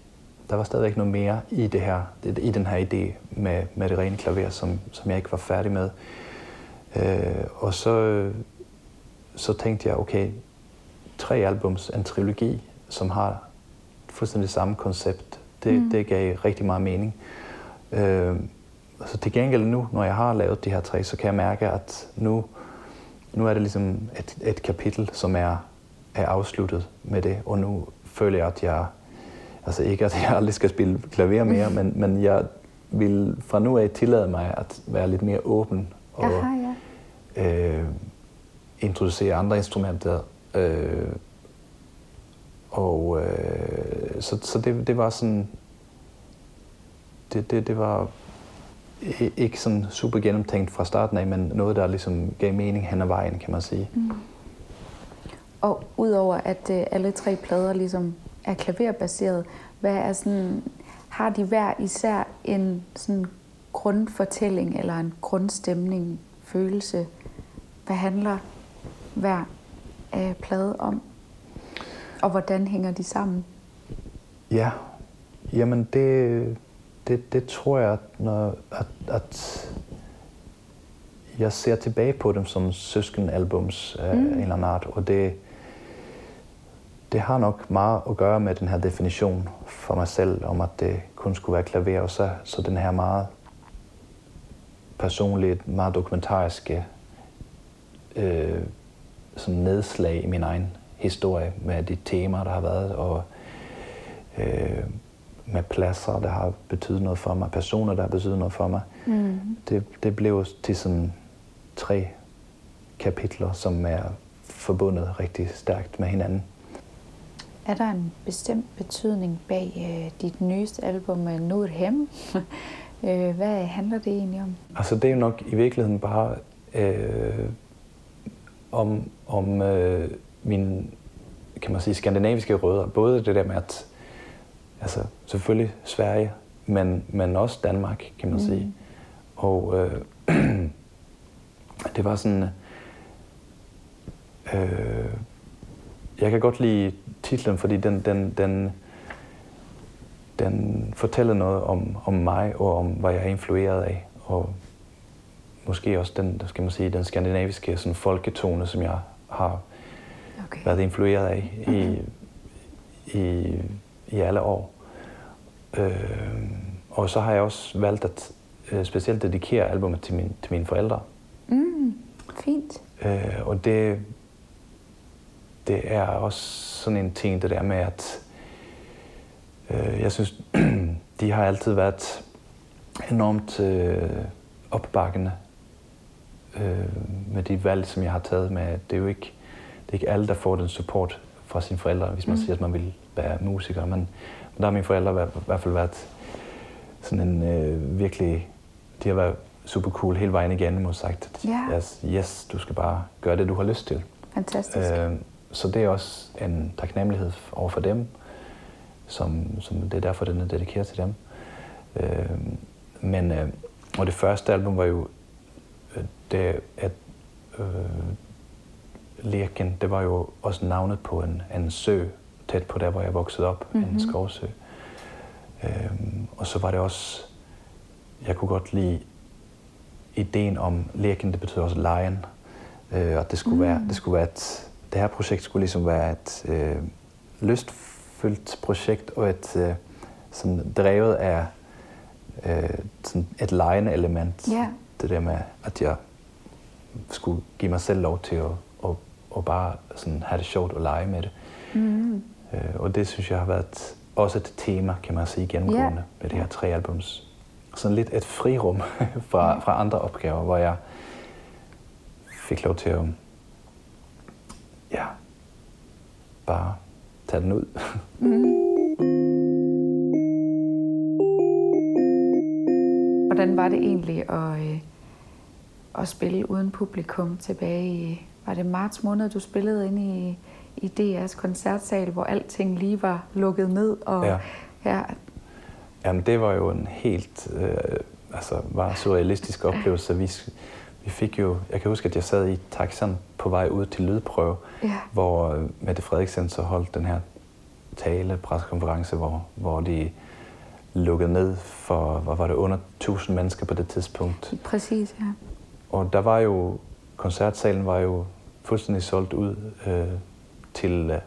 der var stadigvæk noget mere i det her, i den her idé med, med det rene klaver, som, som jeg ikke var færdig med. Øh, og så, så tænkte jeg, okay, tre albums, en trilogi, som har fuldstændig samme koncept, det, mm. det gav rigtig meget mening. Øh, så til gengæld nu, når jeg har lavet de her tre, så kan jeg mærke, at nu, nu er det ligesom et, et kapitel, som er, er afsluttet med det, og nu føler jeg, at jeg, altså ikke at jeg aldrig skal spille klaver mere, men, men jeg vil fra nu af tillade mig at være lidt mere åben og Aha, ja. øh, introducere andre instrumenter. Øh, og øh, så, så det, det var sådan, det, det, det var ikke sådan super gennemtænkt fra starten af, men noget, der ligesom gav mening hen ad vejen, kan man sige. Mm. Og udover at uh, alle tre plader ligesom er klaverbaseret, hvad er sådan, har de hver især en sådan grundfortælling eller en grundstemning, følelse? Hvad handler hver uh, plade om? Og hvordan hænger de sammen? Ja, jamen det, det, det tror jeg, når, at, at jeg ser tilbage på dem som søskenalbums af mm. en eller anden art, og det, det har nok meget at gøre med den her definition for mig selv, om at det kun skulle være klaver, og så, så den her meget personlige, meget dokumentariske øh, sådan nedslag i min egen historie med de temaer, der har været, og øh, med pladser, der har betydet noget for mig, personer, der har betydet noget for mig. Mm. Det, det blev til sådan tre kapitler, som er forbundet rigtig stærkt med hinanden. Er der en bestemt betydning bag øh, dit nyeste album, Nu et Hem? øh, hvad handler det egentlig om? Altså det er jo nok i virkeligheden bare øh, om, om øh, min kan man sige, skandinaviske rødder. Både det der med, at altså selvfølgelig Sverige, men, men også Danmark, kan man mm. sige. Og øh, det var sådan... Øh, jeg kan godt lide titlen, fordi den, den, den, den fortæller noget om, om mig og om, hvad jeg er influeret af. Og måske også den, skal man sige, den skandinaviske sådan, folketone, som jeg har okay. været influeret af i, i i alle år. Øh, og så har jeg også valgt at øh, specielt dedikere albumet til, min, til mine forældre. Mm, fint. Øh, og det, det er også sådan en ting, det der med, at øh, jeg synes, de har altid været enormt øh, opbakkende øh, med de valg, som jeg har taget med. Det er jo ikke, det er ikke alle, der får den support fra sine forældre, hvis man mm. siger, at man vil være musiker. Men, men der har mine forældre i hvert fald været sådan en øh, virkelig... De har været super cool hele vejen igennem og sagt, at Ja. yes, yes, du skal bare gøre det, du har lyst til. Fantastisk. Øh, så det er også en taknemmelighed over for dem, som, som det er derfor, den er dedikeret til dem. Øh, men øh, og det første album var jo øh, det, at øh, Lirken, det var jo også navnet på en, en sø tæt på der, hvor jeg voksede op, mm-hmm. en skovsø. Øh, og så var det også, jeg kunne godt lide ideen om Lirken, det betyder også lejen, øh, og det skulle, mm. være, det skulle være et, det her projekt skulle ligesom være et øh, lystfyldt projekt og et øh, sådan drevet af øh, sådan et lejende element. Ja. Det der med, at jeg skulle give mig selv lov til at, at, at bare sådan have det sjovt og lege med det. Mm. Øh, og det synes jeg har været også et tema, kan man sige, gennemgående Ja. med de her tre albums. Sådan lidt et frirum fra, fra andre opgaver, hvor jeg fik lov til at ja, bare tage den ud. Hvordan var det egentlig at, øh, at spille uden publikum tilbage i, var det marts måned, du spillede inde i, i DR's koncertsal, hvor alting lige var lukket ned, og Ja. ja, Jamen, det var jo en helt øh, altså, var surrealistisk oplevelse. Vi, vi fik jo, jeg kan huske, at jeg sad i taxaen på vej ud til lydprøve, Ja. hvor øh, Mette Frederiksen så holdt den her tale, pressekonference, hvor, hvor de lukkede ned for, hvad var det, under 1000 mennesker på det tidspunkt. præcis, ja. Og der var jo, koncertsalen var jo fuldstændig solgt ud øh, til øh,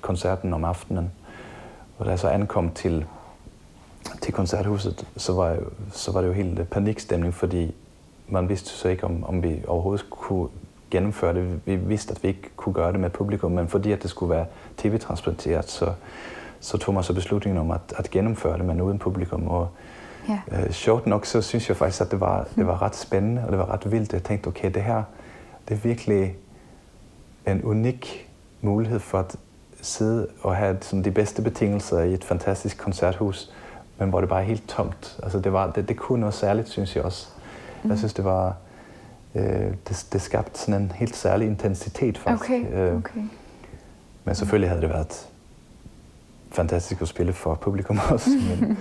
koncerten om aftenen. Og da jeg så ankom til, til koncerthuset, så var, jeg, så var det jo helt øh, panikstemning, fordi man vidste så ikke, om, om vi overhovedet kunne gennemføre det. Vi vidste, at vi ikke kunne gøre det med publikum, men fordi at det skulle være tv-transplanteret, så, så tog man så beslutningen om at, at gennemføre det, men uden publikum. Og, ja. Øh, sjovt nok, så synes jeg faktisk, at det var, det var ret spændende, og det var ret vildt. Jeg tænkte, okay, det her, det er virkelig en unik mulighed for at sidde og have sådan, de bedste betingelser i et fantastisk koncerthus, men hvor det bare er helt tomt. Altså, det, var, det, det kunne noget særligt, synes jeg også. Mm. Jeg synes, det var... Øh, det, det skabte sådan en helt særlig intensitet, faktisk. Okay, Øh, okay. men selvfølgelig havde det været fantastisk at spille for publikum også. Men,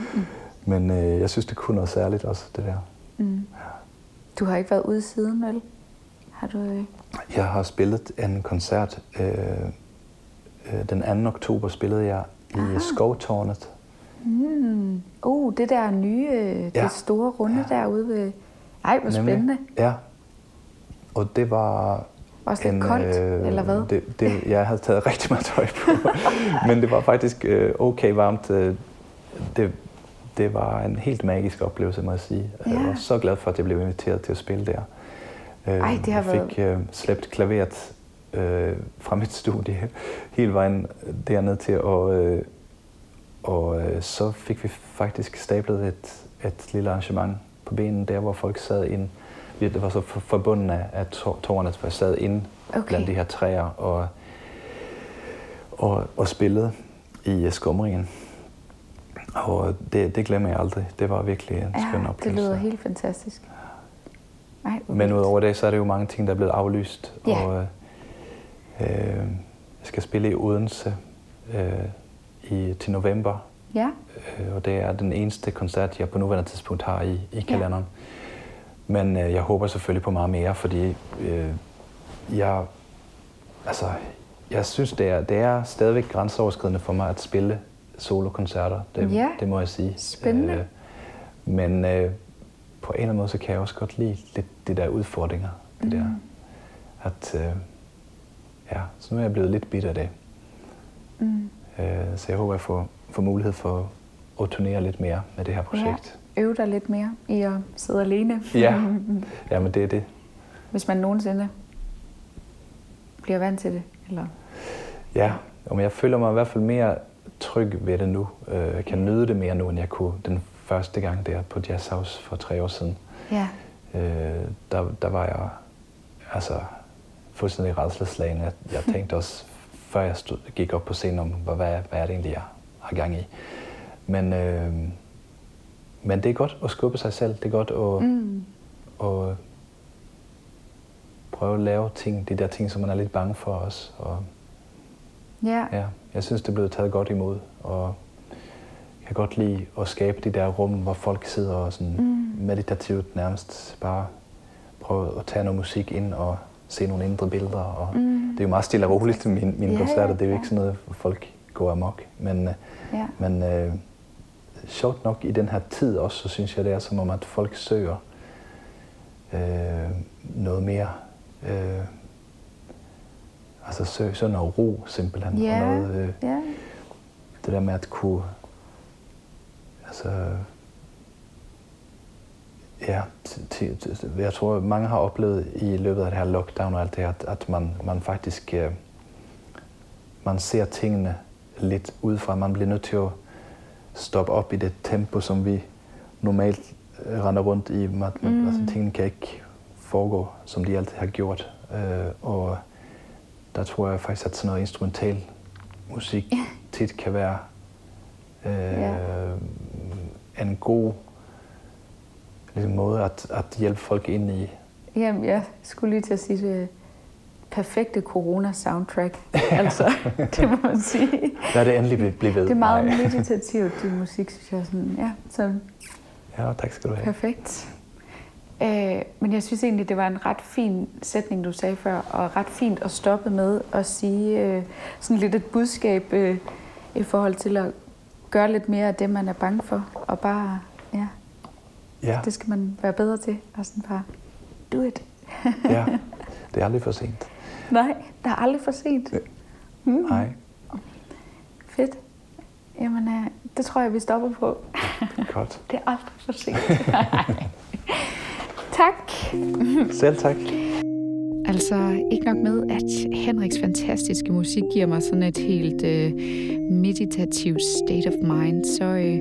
men øh, jeg synes, det kunne noget særligt også, det der. Mm. Du har ikke været ude siden, vel? Har du... øh, Jeg har spillet en koncert. Øh, øh, den 2. oktober spillede jeg i Aha. Skovtårnet. Mm. Uh, det der nye, øh, Ja. det store runde Ja. derude ved... Ej, hvor Nemlig. spændende. Ja. Og det var... Også lidt koldt, eller hvad? Det, det, jeg havde taget rigtig meget tøj på. Men det var faktisk øh, okay varmt. Øh, Det, det var en helt magisk oplevelse, må jeg sige. Jeg Ja. var så glad for, at jeg blev inviteret til at spille der. Øh, Ej, det har jeg fik øh, slæbt klaveret øh, fra mit studie hele vejen derned til, og, øh, og øh, så fik vi faktisk stablet et, et lille arrangement på benen, der hvor folk sad ind. Det var så for- forbundet af, tår- tårnet, jeg sad inde Okay. blandt de her træer og, og, og spillede i øh, skumringen. Og det, det glemmer jeg aldrig. Det var virkelig en skøn Ja, det oplevelse. lyder helt fantastisk. Ej, Men udover det, så er det jo mange ting, der er blevet aflyst. Ja. Og, øh, jeg skal spille i Odense øh, i, til november. Ja, Øh, og det er den eneste koncert, jeg på nuværende tidspunkt har i, i kalenderen. Men øh, jeg håber selvfølgelig på meget mere, fordi øh, jeg, altså, jeg synes, det er, det er stadigvæk grænseoverskridende for mig at spille solokoncerter. Det, Ja. det må jeg sige. Spændende. Øh, men øh, på en eller anden måde, så kan jeg også godt lide lidt de der udfordringer. Det der, at, øh, ja, så nu er jeg blevet lidt bitter af det. mm. Øh, så jeg håber, jeg får få mulighed for at turnere lidt mere med det her projekt. Ja, øve dig lidt mere i at sidde alene. Ja, ja men det er det. Hvis man nogensinde bliver vant til det, eller? Ja, men jeg føler mig i hvert fald mere tryg ved det nu. Øh, jeg kan nyde det mere nu, end jeg kunne den første gang der på Jazz House for tre år siden. Ja. Øh, der, der var jeg altså fuldstændig redselslagen. Jeg, jeg tænkte også, før jeg stod, gik op på scenen, om hvad, hvad er det egentlig, jeg har gang i. Men, øh, men det er godt at skubbe sig selv. Det er godt at, mm. at prøve at lave ting, de der ting, som man er lidt bange for os. Og, ja. ja. Jeg synes, det er blevet taget godt imod. Og kan godt lide at skabe de der rum, hvor folk sidder og sådan mm. meditativt nærmest bare prøve at tage noget musik ind og se nogle indre billeder. Og mm. Det er jo meget stille og roligt, mine, mine ja, koncerter. Det er jo ikke sådan noget, hvor folk går amok. Men, ja. men øh, sjovt nok i den her tid også, så synes jeg, det er som om, at folk søger øh, noget mere. Øh, altså søger noget ro simpelthen. Ja. Og noget, øh, ja. Det der med at kunne altså, Ja, jeg tror, mange har oplevet i løbet af det her lockdown og alt det her, at, at man, man faktisk øh, man ser tingene lidt udefra. Man bliver nødt til at stoppe op i det tempo, som vi normalt øh, render rundt i. Man, mm. altså, tingene kan ikke foregå, som de altid har gjort. Øh, og der tror jeg faktisk, at sådan noget instrumental musik yeah. tit kan være øh, yeah. en god ligesom måde at, at hjælpe folk ind i. Jamen, jeg skulle lige til at sige det perfekte corona-soundtrack. altså, det må man sige. Der er det endelig blevet ved. Det er meget Nej. meditativt, det musik, synes jeg. Sådan, ja, så ja, tak skal du have. Perfekt. Øh, men jeg synes egentlig, det var en ret fin sætning, du sagde før, og ret fint at stoppe med at sige øh, sådan lidt et budskab øh, i forhold til at gøre lidt mere af det, man er bange for, og bare ja, Ja. Det skal man være bedre til. Og sådan bare, do it. ja, det er aldrig for sent. Nej, det er aldrig for sent. Mm. Nej. Fedt. Jamen, uh, det tror jeg, vi stopper på. Godt. det er aldrig for sent. tak. Selv tak. Altså, ikke nok med, at Henriks fantastiske musik giver mig sådan et helt øh, meditativt state of mind, så øh,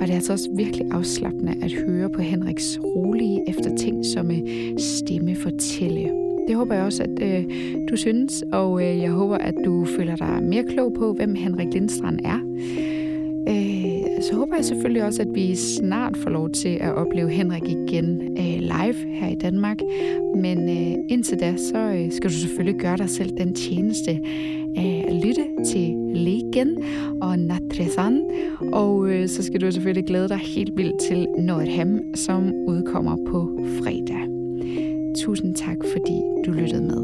var det altså også virkelig afslappende at høre på Henriks rolige eftertænksomme øh, stemme fortælle. Det håber jeg også, at øh, du synes, og øh, jeg håber, at du føler dig mere klog på, hvem Henrik Lindstrand er. Øh, så håber jeg selvfølgelig også, at vi snart får lov til at opleve Henrik igen øh, live her i Danmark. Men øh, indtil da, så øh, skal du selvfølgelig gøre dig selv den tjeneste øh, at lytte til Legen og Natresan. Og øh, så skal du selvfølgelig glæde dig helt vildt til Nordham, som udkommer på fredag. Tusind tak, fordi du lyttede med.